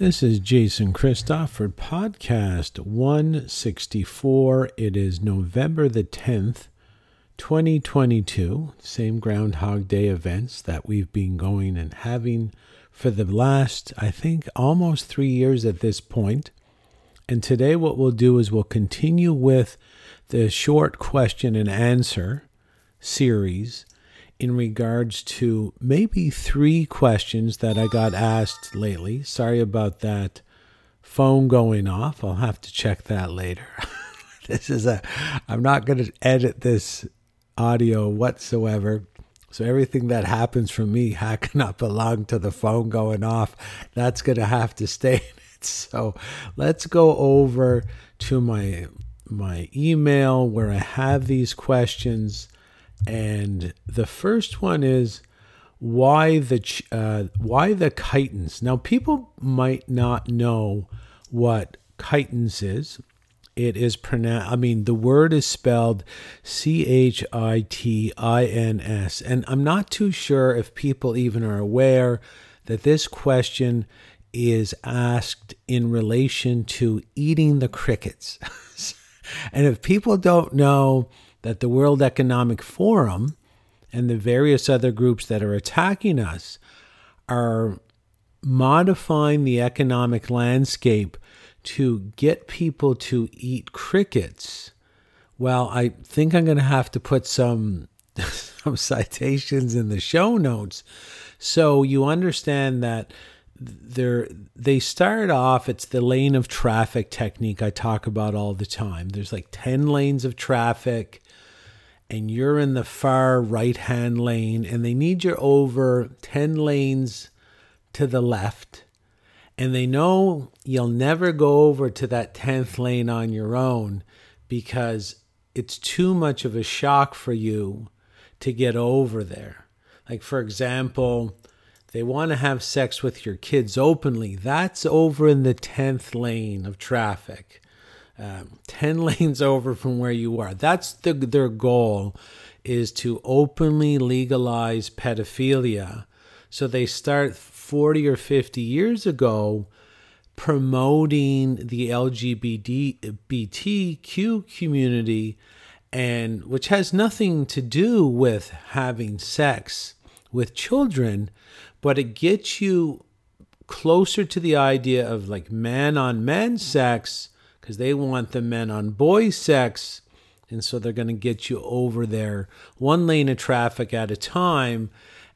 This is Jason Christofford, podcast 164. It is November the 10th, 2022. Same Groundhog Day events that we've been going and having for the last, I think, almost three years at this point. And today, what we'll do is we'll continue with the short question and answer series in regards to maybe three questions that I got asked lately. Sorry about that phone going off. I'll have to check that later. this is a, I'm not going to edit this audio whatsoever. So everything that happens from me hacking up along to the phone going off, that's going to have to stay in it. So let's go over to my my email where I have these questions and the first one is why the uh, why the chitins. Now, people might not know what chitins is. It is pronounced. I mean, the word is spelled C H I T I N S, and I'm not too sure if people even are aware that this question is asked in relation to eating the crickets. and if people don't know that the World Economic Forum and the various other groups that are attacking us are modifying the economic landscape to get people to eat crickets. Well, I think I'm going to have to put some some citations in the show notes so you understand that they're they start off it's the lane of traffic technique I talk about all the time. There's like 10 lanes of traffic and you're in the far right hand lane, and they need you over 10 lanes to the left, and they know you'll never go over to that 10th lane on your own because it's too much of a shock for you to get over there. Like, for example, they want to have sex with your kids openly. That's over in the 10th lane of traffic um, 10 lanes over from where you are. That's the, their goal is to openly legalize pedophilia. So they start 40 or 50 years ago promoting the LGBTQ community and which has nothing to do with having sex with children, but it gets you closer to the idea of like man on man sex because they want the men on boy sex. And so they're going to get you over there one lane of traffic at a time.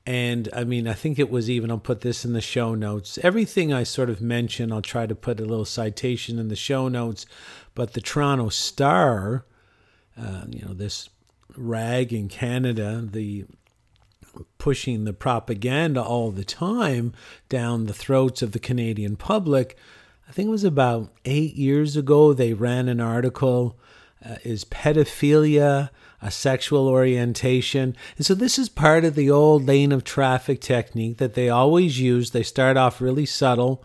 And I mean, I think it was even, I'll put this in the show notes. Everything I sort of mentioned, I'll try to put a little citation in the show notes. But the Toronto Star, uh, you know, this rag in Canada, the pushing the propaganda all the time down the throats of the Canadian public I think it was about eight years ago, they ran an article uh, Is pedophilia a sexual orientation? And so this is part of the old lane of traffic technique that they always use. They start off really subtle.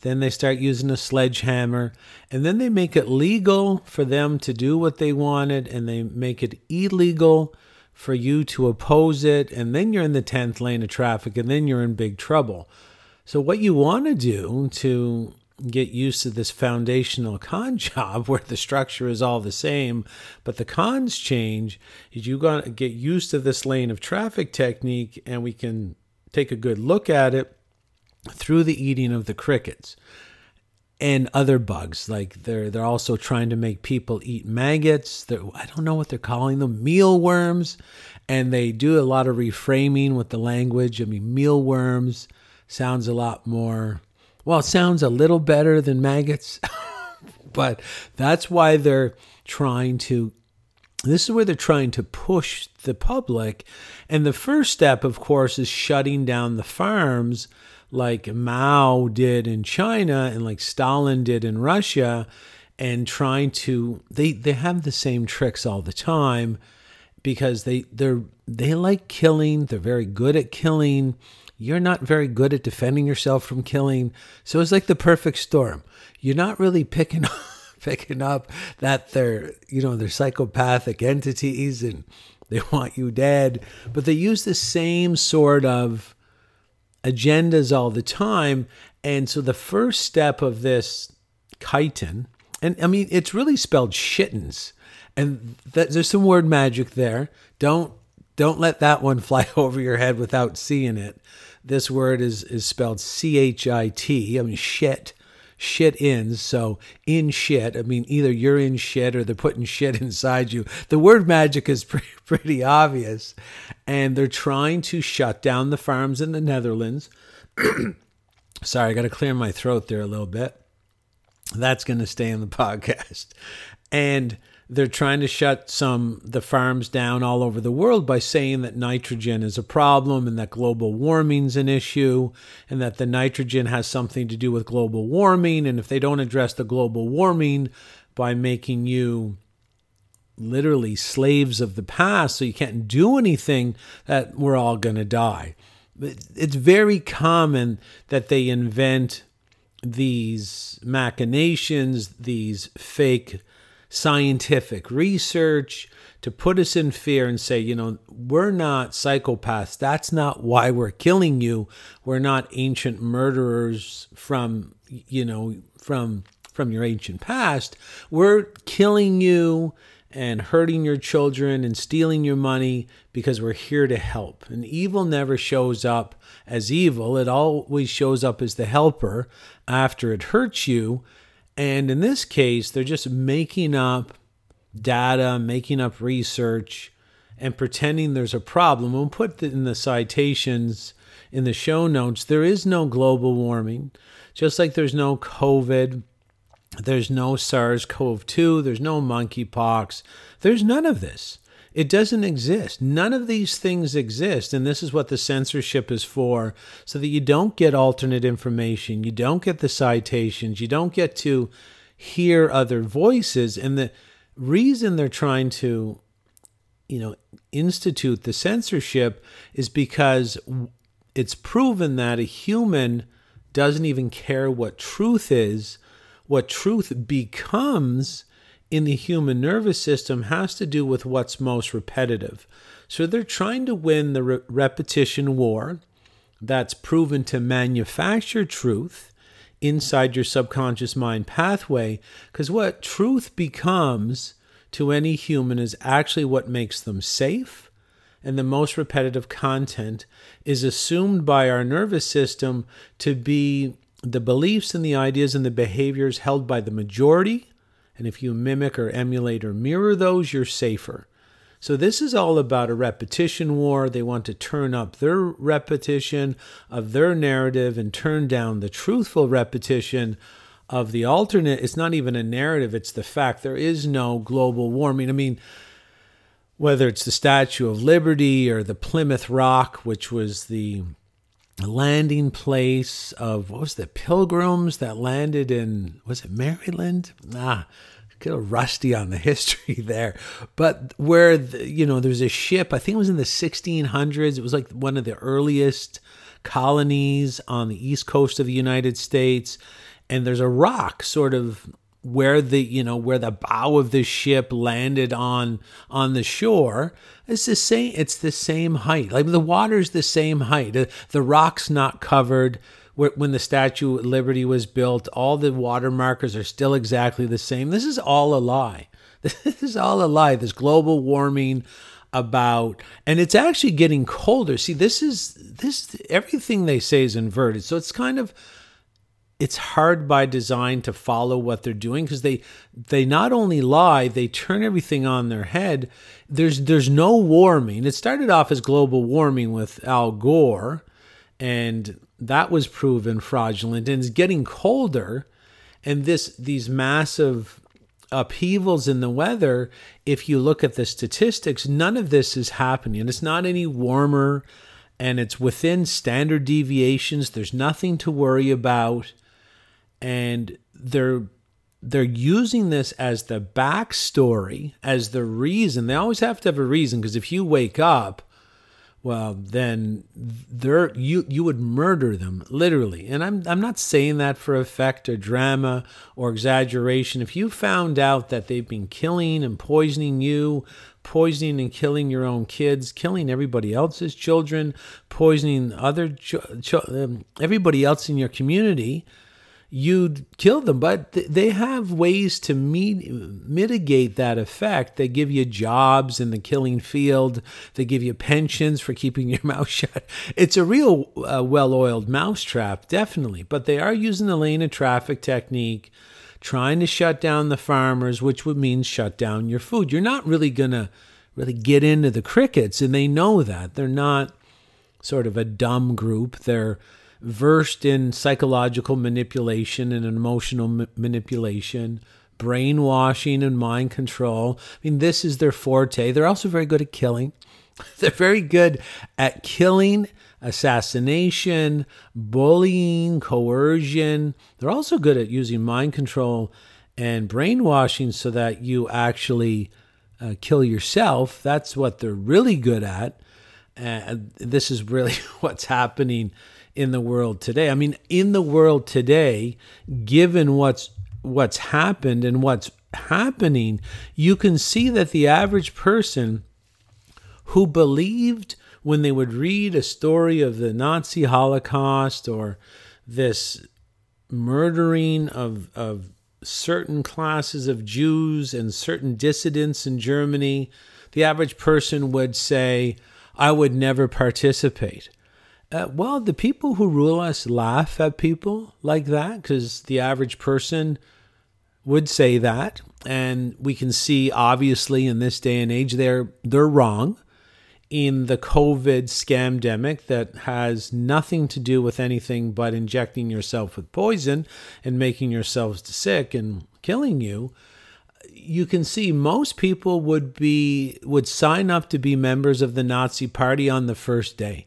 Then they start using a sledgehammer, and then they make it legal for them to do what they wanted, and they make it illegal for you to oppose it, and then you're in the 10th lane of traffic, and then you're in big trouble. So, what you want to do to get used to this foundational con job where the structure is all the same, but the cons change, is you got to get used to this lane of traffic technique and we can take a good look at it through the eating of the crickets and other bugs. Like they're they're also trying to make people eat maggots. They're, i don't know what they're calling them mealworms. And they do a lot of reframing with the language. I mean mealworms sounds a lot more well, it sounds a little better than maggots, but that's why they're trying to. This is where they're trying to push the public. And the first step, of course, is shutting down the farms like Mao did in China and like Stalin did in Russia and trying to they they have the same tricks all the time because they they're they like killing, they're very good at killing you're not very good at defending yourself from killing. So it's like the perfect storm. You're not really picking up, picking up that they're, you know, they're psychopathic entities and they want you dead, but they use the same sort of agendas all the time And so the first step of this chitin, and I mean, it's really spelled shittens. And there's some word magic there. Don't don't let that one fly over your head without seeing it. This word is is spelled C H I T. I mean shit. Shit ins. So in shit. I mean either you're in shit or they're putting shit inside you. The word magic is pretty, pretty obvious. And they're trying to shut down the farms in the Netherlands. Sorry, I got to clear my throat there a little bit. That's going to stay in the podcast. And they're trying to shut some the farms down all over the world by saying that nitrogen is a problem and that global warming's an issue and that the nitrogen has something to do with global warming. And if they don't address the global warming by making you literally slaves of the past so you can't do anything that we're all going to die it's very common that they invent these machinations, these fake scientific research to put us in fear and say, you know, we're not psychopaths. That's not why we're killing you. We're not ancient murderers from, you know, from from your ancient past. We're killing you and hurting your children and stealing your money because we're here to help. And evil never shows up as evil, it always shows up as the helper after it hurts you. And in this case, they're just making up data, making up research, and pretending there's a problem. We'll put in the citations in the show notes there is no global warming, just like there's no COVID there's no SARS CoV 2. There's no monkeypox. There's none of this. It doesn't exist. None of these things exist. And this is what the censorship is for so that you don't get alternate information, you don't get the citations, you don't get to hear other voices. And the reason they're trying to, you know, institute the censorship is because it's proven that a human doesn't even care what truth is what truth becomes in the human nervous system has to do with what's most repetitive. So they're trying to win the re- repetition war that's proven to manufacture truth inside your subconscious mind pathway because what truth becomes to any human is actually what makes them safe and the most repetitive content is assumed by our nervous system to be the beliefs and the ideas and the behaviors held by the majority. And if you mimic or emulate or mirror those, you're safer. So, this is all about a repetition war. They want to turn up their repetition of their narrative and turn down the truthful repetition of the alternate. It's not even a narrative, it's the fact. There is no global warming. I mean, whether it's the Statue of Liberty or the Plymouth Rock, which was the landing place of what was the pilgrims that landed in was it Maryland? Ah, get a rusty on the history there, but where the, you know there's a ship. I think it was in the 1600s. It was like one of the earliest colonies on the east coast of the United States, and there's a rock sort of where the you know where the bow of the ship landed on on the shore it's the same it's the same height. Like the water's the same height. Uh, the rock's not covered. When the statue of liberty was built all the water markers are still exactly the same. This is all a lie. This is all a lie this global warming about and it's actually getting colder. See this is this everything they say is inverted. So it's kind of it's hard by design to follow what they're doing because they they not only lie they turn everything on their head. There's there's no warming. It started off as global warming with al gore and that was proven fraudulent and it's getting colder and this these massive upheavals in the weather if you look at the statistics none of this is happening. It's not any warmer and it's within standard deviations. There's nothing to worry about and they're they're using this as the backstory, as the reason. They always have to have a reason because if you wake up, well, then they're you you would murder them literally. And I'm I'm not saying that for effect or drama or exaggeration. If you found out that they've been killing and poisoning you, poisoning and killing your own kids, killing everybody else's children, poisoning other ch- ch- um, everybody else in your community, you'd kill them. But th- they have ways to meet, mitigate that effect. They give you jobs in the killing field. They give you pensions for keeping your mouth shut. It's a real uh, well-oiled mousetrap, definitely. But they are using the lane of traffic technique trying to shut down the farmers, which would mean shut down your food. You're not really to really get into the crickets, and they know that. They're not sort of a dumb group. They're versed in psychological manipulation and emotional ma- manipulation, brainwashing and mind control. I mean, this is their forte. They're also very good at killing. They're very good at killing assassination, bullying, coercion. They're also good at using mind control and brainwashing so that you actually uh, kill yourself. That's what they're really good at. And this is really what's happening in the world today. I mean, in the world today, given what's what's happened and what's happening, you can see that the average person who believed when they would read a story of the Nazi Holocaust or this murdering of, of certain classes of Jews and certain dissidents in Germany, the average person would say, I would never participate. Uh, well, the people who rule us laugh at people like that because the average person would say that. And we can see, obviously, in this day and age, they're, they're wrong in the COVID scamdemic that has nothing to do with anything but injecting yourself with poison and making yourselves sick and killing you you can see most people would be would sign up to be members of the Nazi party on the first day.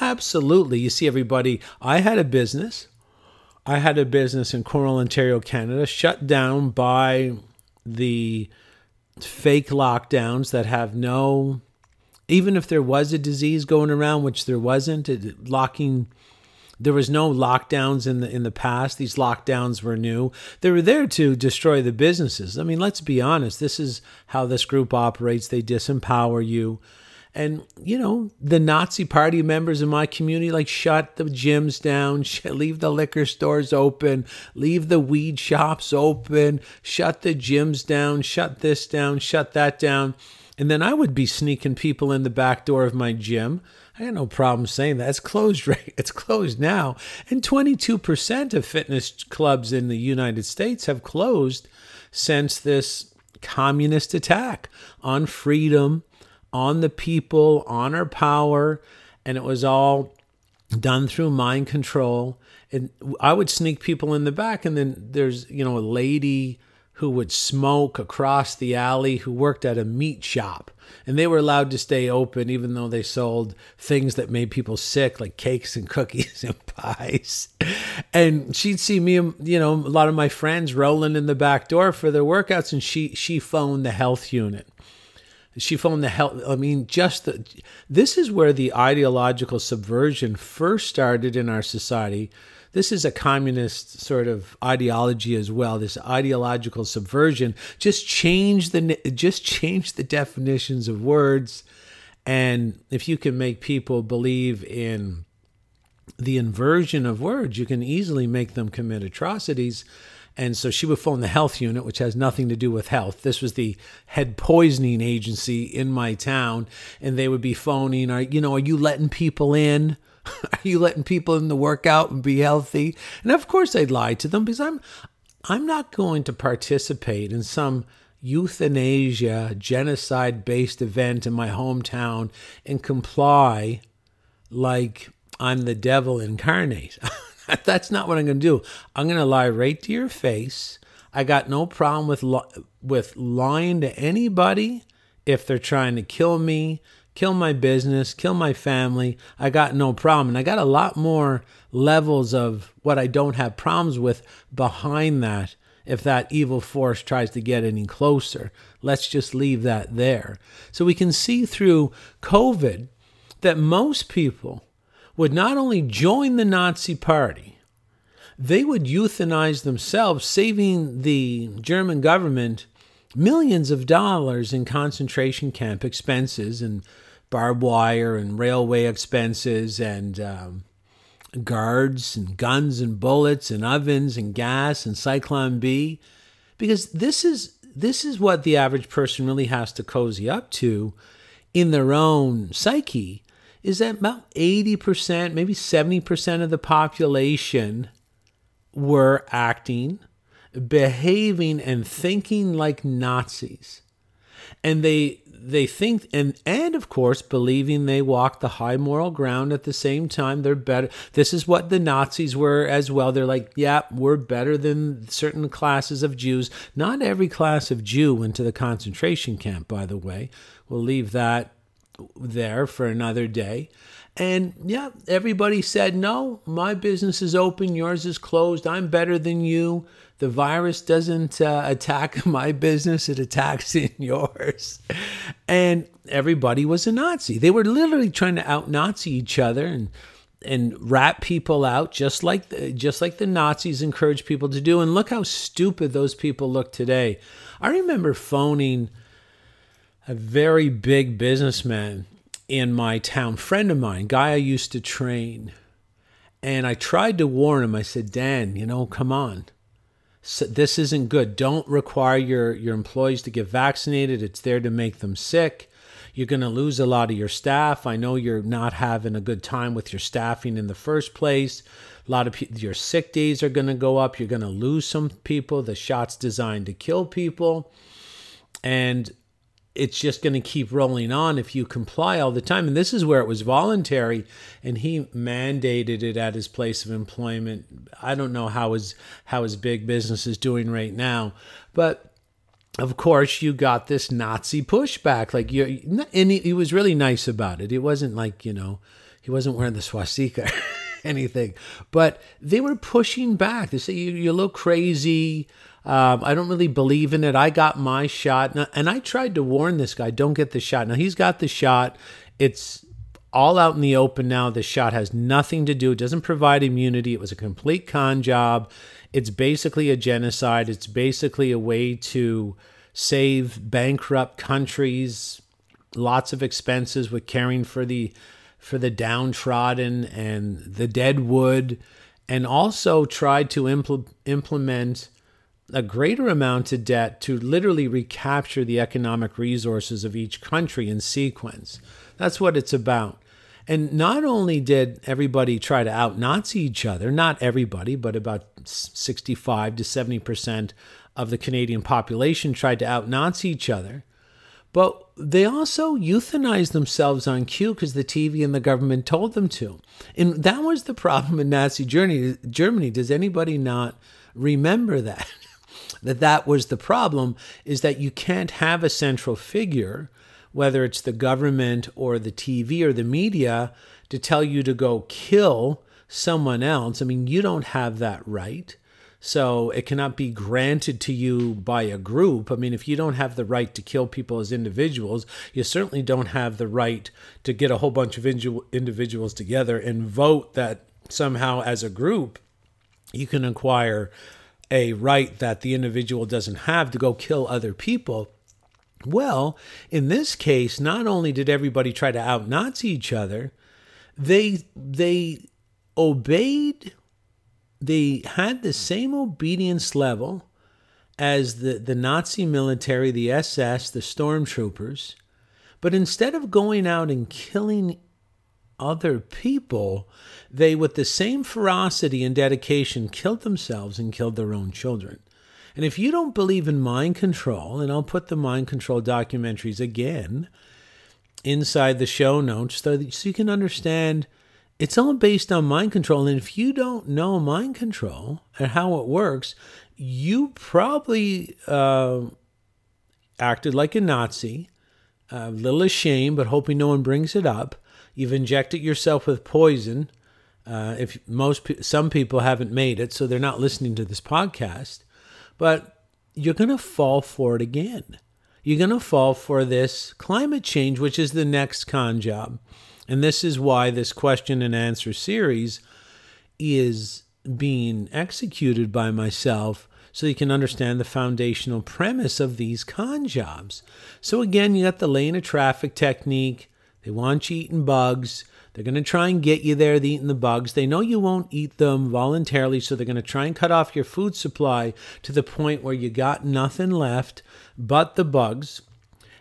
Absolutely. You see everybody, I had a business. I had a business in Cornwall, Ontario, Canada, shut down by the fake lockdowns that have no even if there was a disease going around, which there wasn't, it, locking there was no lockdowns in the in the past. These lockdowns were new. They were there to destroy the businesses. I mean, let's be honest. This is how this group operates. They disempower you. And you know, the Nazi party members in my community like shut the gyms down, leave the liquor stores open, leave the weed shops open, shut the gyms down, shut this down, shut that down. And then I would be sneaking people in the back door of my gym. I had no problem saying that. It's closed right. It's closed now. And 22% of fitness clubs in the United States have closed since this communist attack on freedom, on the people, on our power, and it was all done through mind control. And I would sneak people in the back and then there's, you know, a lady who would smoke across the alley who worked at a meat shop. And they were allowed to stay open even though they sold things that made people sick, like cakes and cookies and pies. And she'd see me, you know, a lot of my friends rolling in the back door for their workouts, and she she phoned the health unit. She phoned the health. I mean, just the. This is where the ideological subversion first started in our society this is a communist sort of ideology as well. This ideological subversion. Just change the just change the definitions of words, and if you can make people believe in the inversion of words, you can easily make them commit atrocities. And so she would phone the health unit, which has nothing to do with health. This was the head poisoning agency in my town, and they would be phoning, "Are you know, are you letting people in?" Are you letting people in the workout and be healthy? And of course I'd lie to them because I'm I'm not going to participate in some euthanasia genocide based event in my hometown and comply like I'm the devil incarnate. That's not what I'm going to do. I'm going to lie right to your face. I got no problem with with lying to anybody if they're trying to kill me, kill my business, kill my family. I got no problem. And I got a lot more levels of what I don't have problems with behind that if that evil force tries to get any closer. Let's just leave that there. So we can see through COVID that most people would not only join the Nazi Party, they would euthanize themselves, saving the German government millions of dollars in concentration camp expenses and barbed wire and railway expenses and um, guards and guns and bullets and ovens and gas and Zyklon B, because this is this is what the average person really has to cozy up to in their own psyche is that about 80%, maybe 70% of the population were acting, behaving, and thinking like Nazis. And they they think and and of course believing they walk the high moral ground at the same time. They're better this is what the nazis were as well. They're like yeah we're better than certain classes of jews. Not every class of jew went to the concentration camp by the way. We'll leave that there for another day and yeah everybody said no my business is open yours is closed i'm better than you the virus doesn't uh, attack my business, it attacks in yours. And everybody was a Nazi. They were literally trying to out Nazi each other and and rat people out just like the, just like the Nazis encouraged people to do and look how stupid those people look today. I remember phoning a very big businessman in my town, friend of mine, guy I used to train. And I tried to warn him. I said, "Dan, you know, come on this isn't good. Don't require your, your employees to get vaccinated. It's there to make them sick. You're going to lose a lot of your staff. I know you're not having a good time with your staffing in the first place. A lot of pe- your sick days are going to go up. You're going to lose some people. The shot's designed to kill people. And it's just going to keep rolling on if you comply all the time. And this is where it was voluntary, and he mandated it at his place of employment. I don't know how his how his big business is doing right now, but of course you got this Nazi pushback. Like you, and he, he was really nice about it. It wasn't like you know, he wasn't wearing the swastika. anything but they were pushing back they say you, you look crazy um, I don't really believe in it. I got my shot, and I tried to warn this guy, don't get the shot. Now he's got the shot. It's all out in the open now. The shot has nothing to do. It doesn't provide immunity. It was a complete con job. It's basically a genocide. It's basically a way to save bankrupt countries lots of expenses with caring for the for the downtrodden and the dead wood and also tried to impl- implement a greater amount of debt to literally recapture the economic resources of each country in sequence. That's what it's about. And not only did everybody try to out Nazi each other, not everybody, but about 65 to 70% of the Canadian population tried to out Nazi each other, but they also euthanized themselves on cue because the TV and the government told them to. And that was the problem in Nazi Germany. Does anybody not remember that? that that was the problem is that you can't have a central figure whether it's the government or the TV or the media to tell you to go kill someone else i mean you don't have that right so it cannot be granted to you by a group. I mean, if you don't have the right to kill people as individuals, you certainly don't have the right to get a whole bunch of individuals together and vote that somehow as a group you can acquire a right that the individual doesn't have to go kill other people. Well, in this case, not only did everybody try to out Nazi each other, they they obeyed they had the same obedience level as the, the Nazi military, the SS, the stormtroopers. But instead of going out and killing other people, they, with the same ferocity and dedication, killed themselves and killed their own children. And if you don't believe in mind control, and I'll put the mind control documentaries again inside the show notes so, that, so you can understand it's all based on mind control. And if you don't know mind control and how it works, you probably uh, acted like a Nazi, a little ashamed, but hoping no one brings it up You've injected yourself with poison. Uh, if most some people haven't made it, so they're not listening to this podcast, but you're going to fall for it again. You're going to fall for this climate change, which is the next con job. And this is why this question and answer series is being executed by myself so you can understand the foundational premise of these con jobs. So, again, you got the lane of traffic technique. They want you eating bugs. They're going to try and get you there to eating the bugs. They know you won't eat them voluntarily, so they're going to try and cut off your food supply to the point where you got nothing left but the bugs.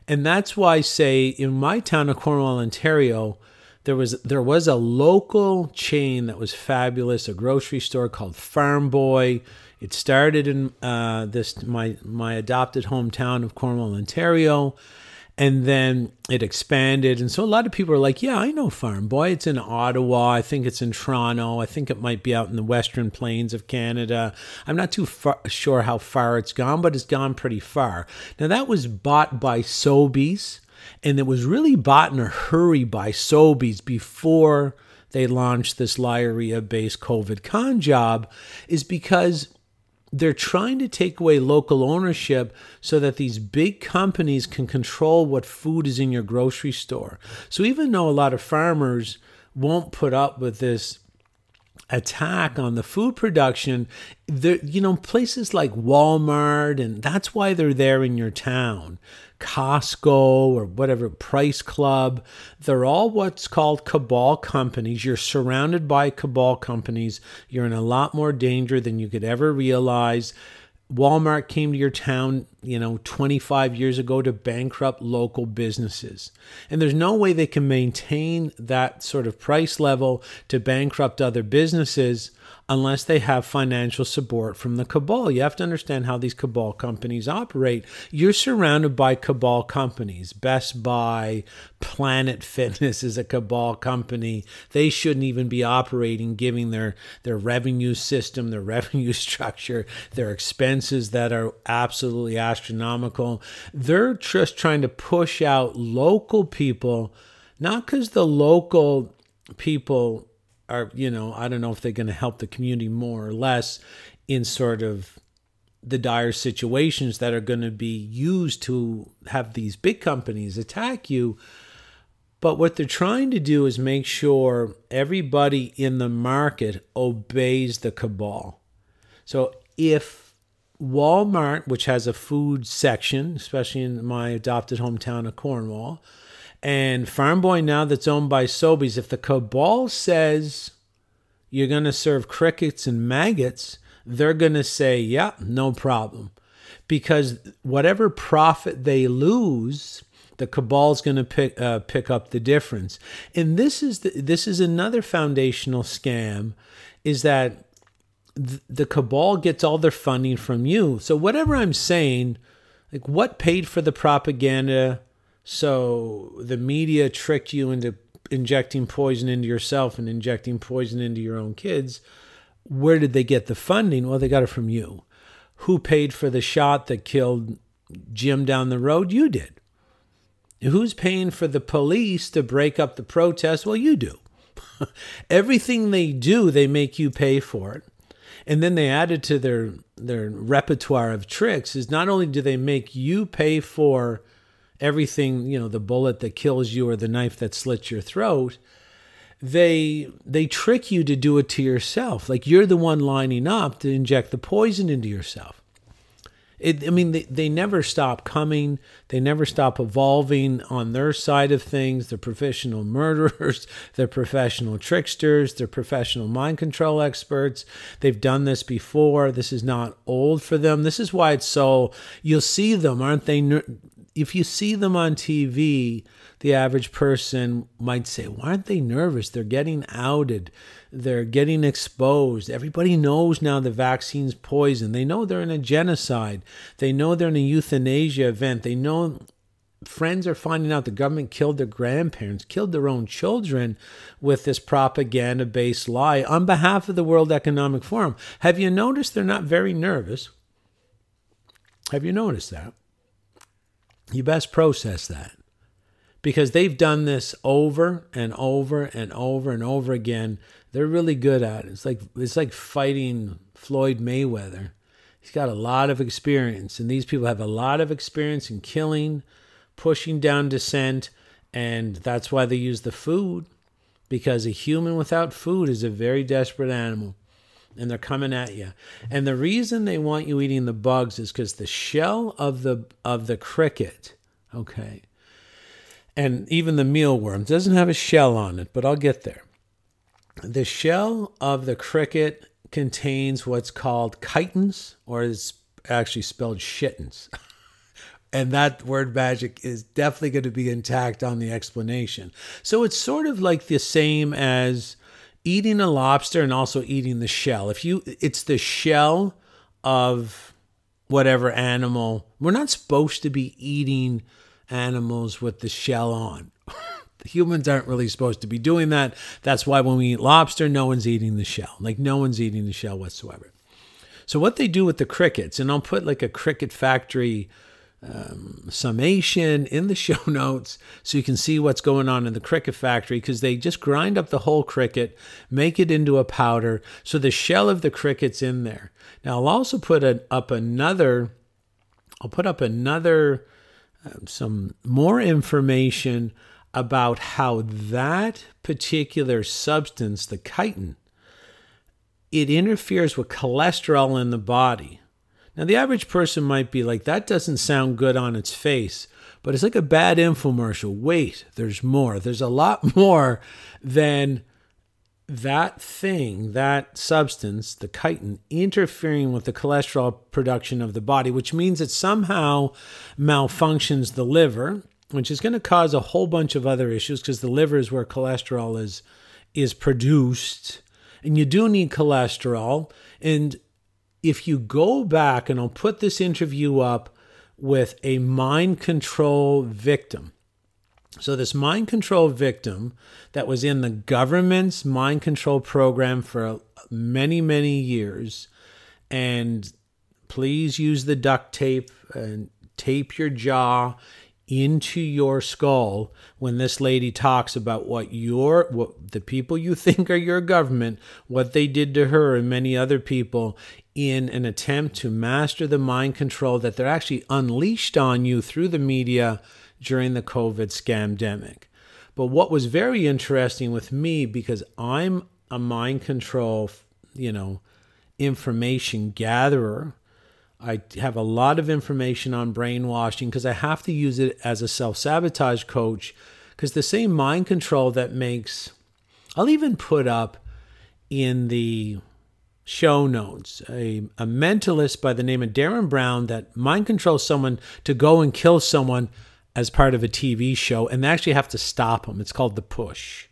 And that's why, say, in my town of Cornwall, Ontario, there was there was a local chain that was fabulous, a grocery store called Farm Boy. It started in uh, this my my adopted hometown of Cornwall, Ontario, and then it expanded. And so a lot of people are like, "Yeah, I know Farm Boy. It's in Ottawa. I think it's in Toronto. I think it might be out in the Western Plains of Canada. I'm not too far, sure how far it's gone, but it's gone pretty far." Now that was bought by Sobeys and it was really bought in a hurry by Sobeys before they launched this Lyria based COVID con job, is because they're trying to take away local ownership so that these big companies can control what food is in your grocery store. So even though a lot of farmers won't put up with this attack on the food production there you know places like Walmart and that's why they're there in your town. Costco or whatever Price Club. They're all what's called cabal companies. You're surrounded by cabal companies. You're in a lot more danger than you could ever realize Walmart came to your town, you know, 25 years ago to bankrupt local businesses. And there's no way they can maintain that sort of price level to bankrupt other businesses unless they have financial support from the cabal. You have to understand how these cabal companies operate. You're surrounded by cabal companies. Best Buy, Planet Fitness is a cabal company. They shouldn't even be operating, giving their, their revenue system, their revenue structure, their expenses that are absolutely astronomical. They're just trying to push out local people, not because the local people are, you know, I don't know if they're going to help the community more or less in sort of the dire situations that are going to be used to have these big companies attack you. But what they're trying to do is make sure everybody in the market obeys the cabal. So if Walmart, which has a food section, especially in my adopted hometown of Cornwall, and Farm Boy now that's owned by Sobeys, if the cabal says you're going to serve crickets and maggots, they're going to say, yeah, no problem. Because whatever profit they lose, the cabal's going to pick uh, pick up the difference. And this is the, this is another foundational scam, is that th- the cabal gets all their funding from you. So whatever I'm saying, like what paid for the propaganda, so the media tricked you into injecting poison into yourself and injecting poison into your own kids. Where did they get the funding? Well, they got it from you. Who paid for the shot that killed Jim down the road? You did. Who's paying for the police to break up the protest? Well, you do. Everything they do, they make you pay for it. And then they added to their their repertoire of tricks is not only do they make you pay for everything, you know, the bullet that kills you or the knife that slits your throat, they they trick you to do it to yourself. Like you're the one lining up to inject the poison into yourself. It, I mean, they, they never stop coming. They never stop evolving on their side of things. They're professional murderers. They're professional tricksters. They're professional mind control experts. They've done this before. This is not old for them. This is why it's so, you'll see them, aren't they? If you see them on TV, the average person might say, Why aren't they nervous? They're getting outed, they're getting exposed. Everybody knows now the vaccine's poison. They know they're in a genocide, they know they're in a euthanasia event, they know. Friends are finding out the government killed their grandparents, killed their own children with this propaganda based lie on behalf of the World Economic Forum. Have you noticed they're not very nervous? Have you noticed that? You best process that because they've done this over and over and over and over again. They're really good at it. It's like it's like fighting Floyd Mayweather. He's got a lot of experience, and these people have a lot of experience in killing, pushing down dissent, and that's why they use the food because a human without food is a very desperate animal. And they're coming at you. And the reason they want you eating the bugs is because the shell of the of the cricket, okay, and even the mealworm doesn't have a shell on it, but I'll get there. The shell of the cricket contains what's called chitins, or is actually spelled shittins. and that word magic is definitely going to be intact on the explanation. So it's sort of like the same as eating a lobster and also eating the shell. If you it's the shell of whatever animal. We're not supposed to be eating animals with the shell on. Humans aren't really supposed to be doing that. That's why when we eat lobster, no one's eating the shell. Like no one's eating the shell whatsoever. So what they do with the crickets, and I'll put like a cricket factory um, summation in the show notes so you can see what's going on in the cricket factory because they just grind up the whole cricket, make it into a powder. So the shell of the cricket's in there. Now I'll also put a, up another, I'll put up another, um, some more information about how that particular substance, the chitin, it interferes with cholesterol in the body. Now, the average person might be like, that doesn't sound good on its face, but it's like a bad infomercial. Wait, there's more. There's a lot more than that thing, that substance, the chitin, interfering with the cholesterol production of the body, which means it somehow malfunctions the liver, which is going to cause a whole bunch of other issues because the liver is where cholesterol is is produced. And you do need cholesterol. And if you go back, and I'll put this interview up with a mind control victim. So, this mind control victim that was in the government's mind control program for many, many years, and please use the duct tape and tape your jaw into your skull when this lady talks about what your what the people you think are your government what they did to her and many other people in an attempt to master the mind control that they're actually unleashed on you through the media during the covid scamdemic. But what was very interesting with me because i'm a mind control you know information gatherer I have a lot of information on brainwashing because I have to use it as a self sabotage coach. Because the same mind control that makes, I'll even put up in the show notes a, a mentalist by the name of Derren Brown that mind controls someone to go and kill someone as part of a TV show, and they actually have to stop them. It's called the push.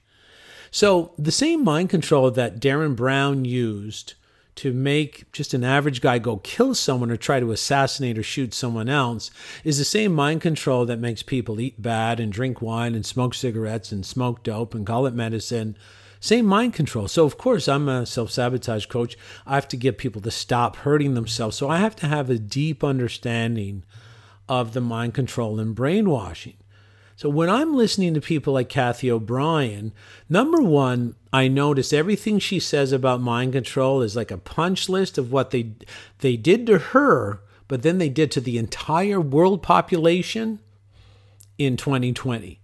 So, the same mind control that Derren Brown used to make just an average guy go kill someone or try to assassinate or shoot someone else is the same mind control that makes people eat bad and drink wine and smoke cigarettes and smoke dope and call it medicine. Same mind control. So, of course, I'm a self sabotage coach. I have to get people to stop hurting themselves. So, I have to have a deep understanding of the mind control and brainwashing. So when I'm listening to people like Cathy O'Brien, number one, I notice everything she says about mind control is like a punch list of what they they did to her, but then they did to the entire world population in 2020.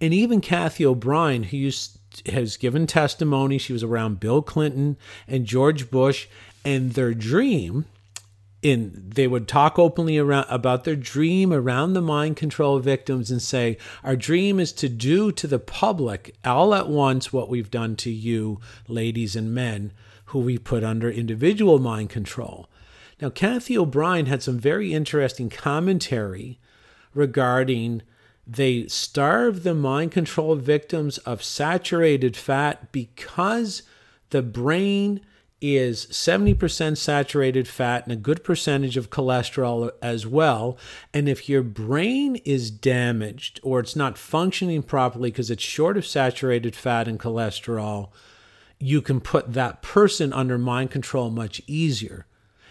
And even Cathy O'Brien, who used, has given testimony, she was around Bill Clinton and George Bush, and their dream in they would talk openly around about their dream around the mind control victims and say our dream is to do to the public all at once what we've done to you ladies and men who we put under individual mind control. Now cathy o'brien had some very interesting commentary regarding they starve the mind control victims of saturated fat because the brain is 70% saturated fat and a good percentage of cholesterol as well. And if your brain is damaged or it's not functioning properly because it's short of saturated fat and cholesterol, you can put that person under mind control much easier.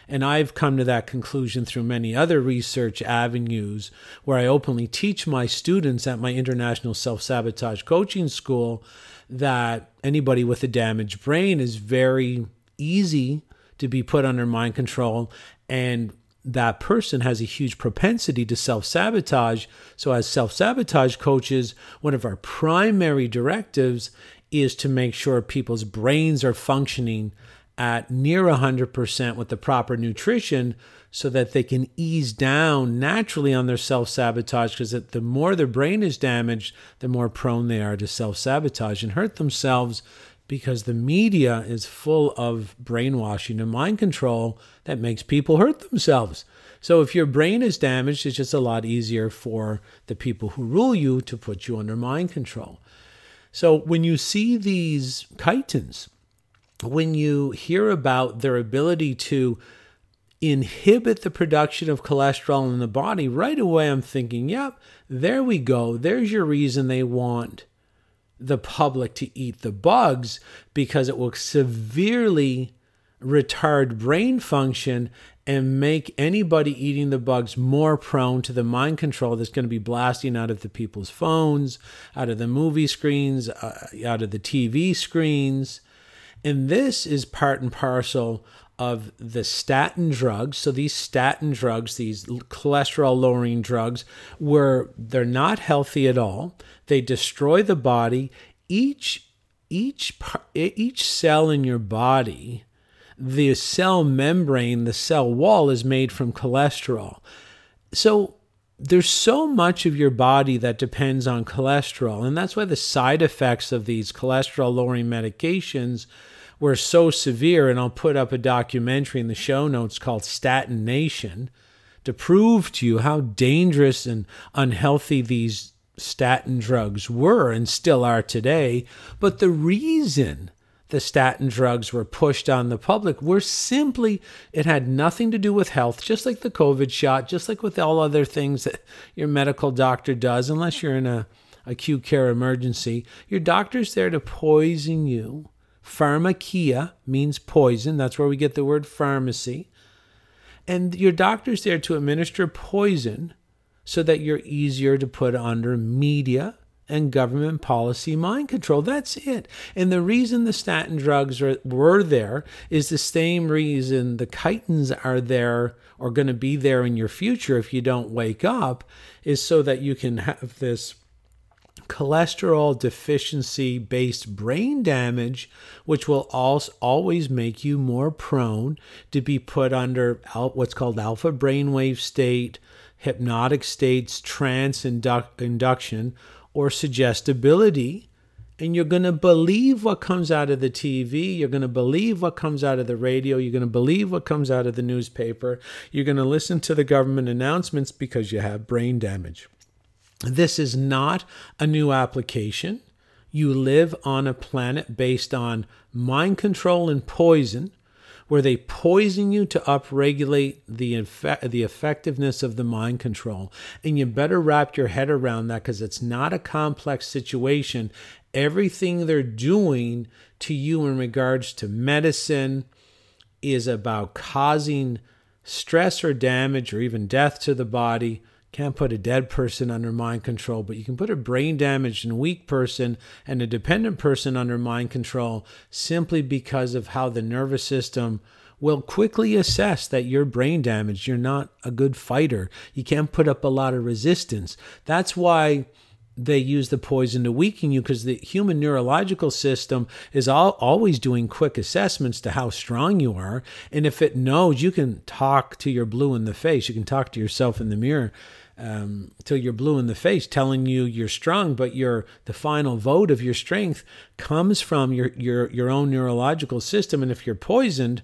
And I've come to that conclusion through many other research avenues where I openly teach my students at my International Self Sabotage Coaching School that anybody with a damaged brain is very easy to be put under mind control and that person has a huge propensity to self sabotage. So, as self sabotage coaches, one of our primary directives is to make sure people's brains are functioning at near 100% with the proper nutrition so that they can ease down naturally on their self sabotage because the more their brain is damaged, the more prone they are to self sabotage and hurt themselves because the media is full of brainwashing and mind control that makes people hurt themselves. So if your brain is damaged, it's just a lot easier for the people who rule you to put you under mind control. So when you see these chitins, when you hear about their ability to inhibit the production of cholesterol in the body, right away I'm thinking, yep, there we go. There's your reason they want the public to eat the bugs because it will severely retard brain function and make anybody eating the bugs more prone to the mind control that's going to be blasting out of the people's phones, out of the movie screens, uh, out of the TV screens. And this is part and parcel of the statin drugs. So these statin drugs, these cholesterol lowering drugs, where they're not healthy at all. They destroy the body. Each each each cell in your body, the cell membrane, the cell wall is made from cholesterol. So there's so much of your body that depends on cholesterol, and that's why the side effects of these cholesterol lowering medications were so severe, and I'll put up a documentary in the show notes called Statin Nation to prove to you how dangerous and unhealthy these statin drugs were and still are today. But the reason the statin drugs were pushed on the public were simply, it had nothing to do with health, just like the COVID shot, just like with all other things that your medical doctor does, unless you're in a acute care emergency. Your doctor's there to poison you Pharmakeia means poison. That's where we get the word pharmacy. And your doctor's there to administer poison so that you're easier to put under media and government policy mind control. That's it. And the reason the statin drugs are, were there is the same reason the chitins are there or going to be there in your future if you don't wake up, is so that you can have this cholesterol deficiency based brain damage, which will also always make you more prone to be put under what's called alpha brainwave state, hypnotic states, trance induc- induction, or suggestibility. And you're going to believe what comes out of the TV. You're going to believe what comes out of the radio. You're going to believe what comes out of the newspaper. You're going to listen to the government announcements because you have brain damage. This is not a new application. You live on a planet based on mind control and poison, where they poison you to upregulate the, the effectiveness of the mind control. And you better wrap your head around that because it's not a complex situation. Everything they're doing to you in regards to medicine is about causing stress or damage or even death to the body can't put a dead person under mind control, but you can put a brain damaged and weak person and a dependent person under mind control simply because of how the nervous system will quickly assess that you're brain damaged. You're not a good fighter. You can't put up a lot of resistance. That's why they use the poison to weaken you because the human neurological system is all, always doing quick assessments to how strong you are. And if it knows, you can talk to your blue in the face, you can talk to yourself in the mirror um, till you're blue in the face, telling you you're strong, but your the final vote of your strength comes from your your your own neurological system. And if you're poisoned,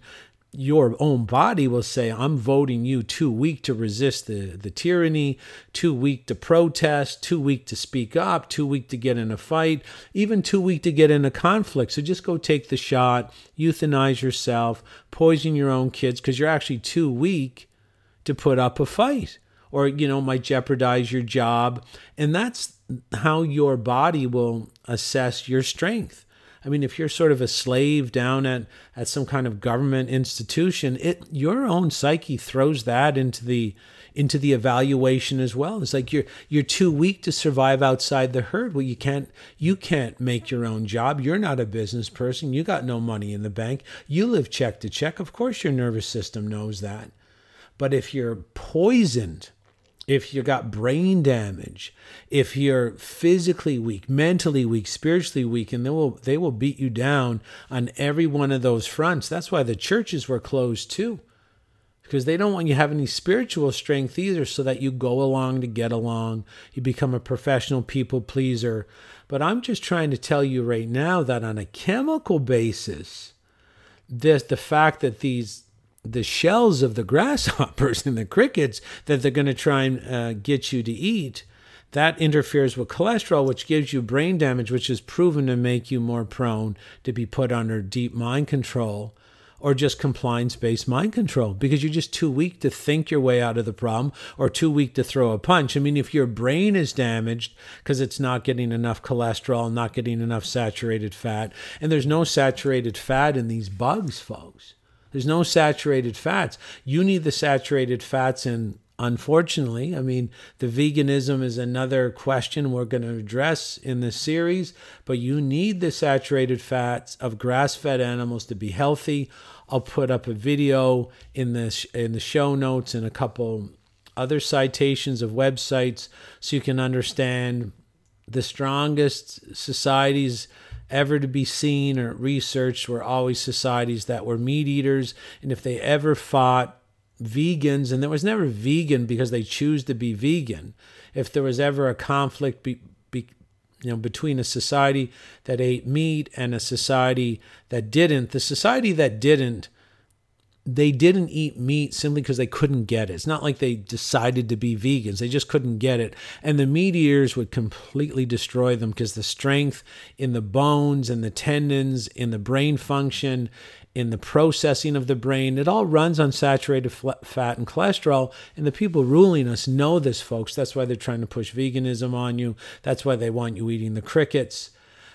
your own body will say, I'm voting you too weak to resist the, the tyranny, too weak to protest, too weak to speak up, too weak to get in a fight, even too weak to get in a conflict. So just go take the shot, euthanize yourself, poison your own kids because you're actually too weak to put up a fight or you know might jeopardize your job. And that's how your body will assess your strength. I mean if you're sort of a slave down at at some kind of government institution it your own psyche throws that into the into the evaluation as well. It's like you're you're too weak to survive outside the herd. Well you can't you can't make your own job. You're not a business person. You got no money in the bank. You live check to check. Of course your nervous system knows that. But if you're poisoned if you got brain damage, if you're physically weak, mentally weak, spiritually weak, and they will they will beat you down on every one of those fronts. That's why the churches were closed too. Because they don't want you to have any spiritual strength either, so that you go along to get along. You become a professional people pleaser. But I'm just trying to tell you right now that on a chemical basis, this the fact that these the shells of the grasshoppers and the crickets that they're going to try and uh, get you to eat, that interferes with cholesterol, which gives you brain damage, which is proven to make you more prone to be put under deep mind control or just compliance based mind control because you're just too weak to think your way out of the problem or too weak to throw a punch. I mean, if your brain is damaged because it's not getting enough cholesterol, not getting enough saturated fat, and there's no saturated fat in these bugs, folks. There's no saturated fats. You need the saturated fats and unfortunately. I mean, the veganism is another question we're going to address in this series, but you need the saturated fats of grass fed animals to be healthy. I'll put up a video in the, in the show notes and a couple other citations of websites so you can understand the strongest societies ever to be seen or researched were always societies that were meat eaters. And if they ever fought vegans, and there was never vegan because they choose to be vegan, if there was ever a conflict be, be, you know, between a society that ate meat and a society that didn't, the society that didn't they didn't eat meat simply because they couldn't get it. It's not like they decided to be vegans, they just couldn't get it. And the meat eaters would completely destroy them because the strength in the bones and the tendons, in the brain function, in the processing of the brain, it all runs on saturated fat and cholesterol. And the people ruling us know this, folks. That's why they're trying to push veganism on you. That's why they want you eating the crickets.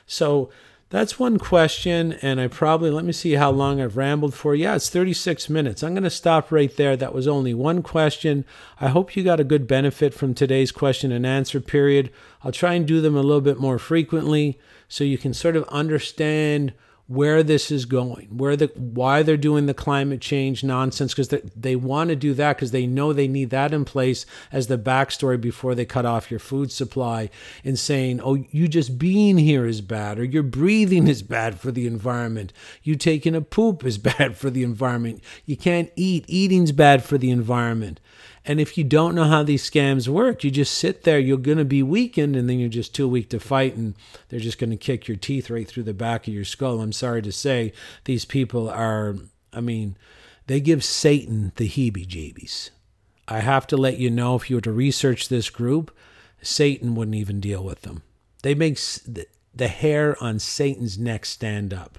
So, that's one question, and I probably, let me see how long I've rambled for. Yeah, it's 36 minutes. I'm going to stop right there. That was only one question. I hope you got a good benefit from today's question and answer period. I'll try and do them a little bit more frequently so you can sort of understand where this is going, where the why they're doing the climate change nonsense because they, they want to do that because they know they need that in place as the backstory before they cut off your food supply and saying, oh, you just being here is bad or your breathing is bad for the environment. You taking a poop is bad for the environment. You can't eat. Eating's bad for the environment. And if you don't know how these scams work, you just sit there, you're going to be weakened, and then you're just too weak to fight, and they're just going to kick your teeth right through the back of your skull. I'm sorry to say, these people are, I mean, they give Satan the heebie jeebies. I have to let you know if you were to research this group, Satan wouldn't even deal with them. They make the hair on Satan's neck stand up.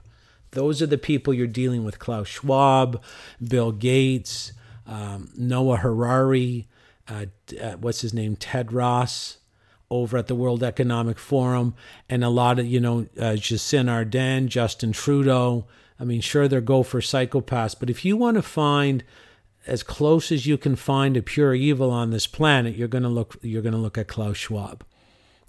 Those are the people you're dealing with Klaus Schwab, Bill Gates, um, Noah Harari, uh, uh, what's his name, Tedros, over at the World Economic Forum, and a lot of, you know, uh, Jacinda Ardern, Justin Trudeau. I mean, sure, they're go for psychopaths, but if you want to find as close as you can find a pure evil on this planet, you're going to look you're going to look at Klaus Schwab.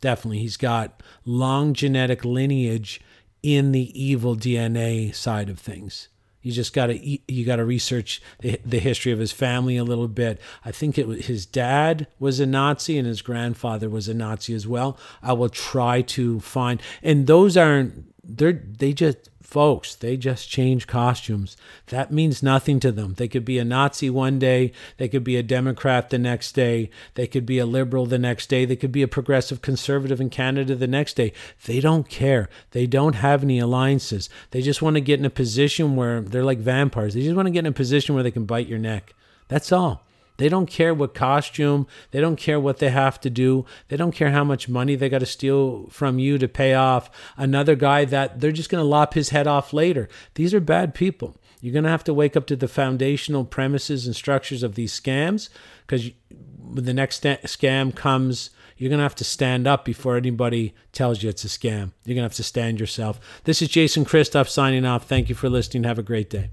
Definitely, he's got long genetic lineage in the evil DNA side of things. You just got to you got to research the, the, history of his family a little bit. I think it was his dad was a Nazi and his grandfather was a Nazi as well. I will try to find and those aren't they're they just folks, they just change costumes. That means nothing to them. They could be a Nazi one day, they could be a Democrat the next day, they could be a liberal the next day, they could be a progressive conservative in Canada the next day. They don't care. They don't have any alliances. They just want to get in a position where they're like vampires. They just want to get in a position where they can bite your neck. That's all. They don't care what costume, they don't care what they have to do, they don't care how much money they got to steal from you to pay off another guy that they're just going to lop his head off later. These are bad people. You're going to have to wake up to the foundational premises and structures of these scams because when the next scam comes, you're going to have to stand up before anybody tells you it's a scam. You're going to have to stand yourself. This is Jason Christoff signing off. Thank you for listening. Have a great day.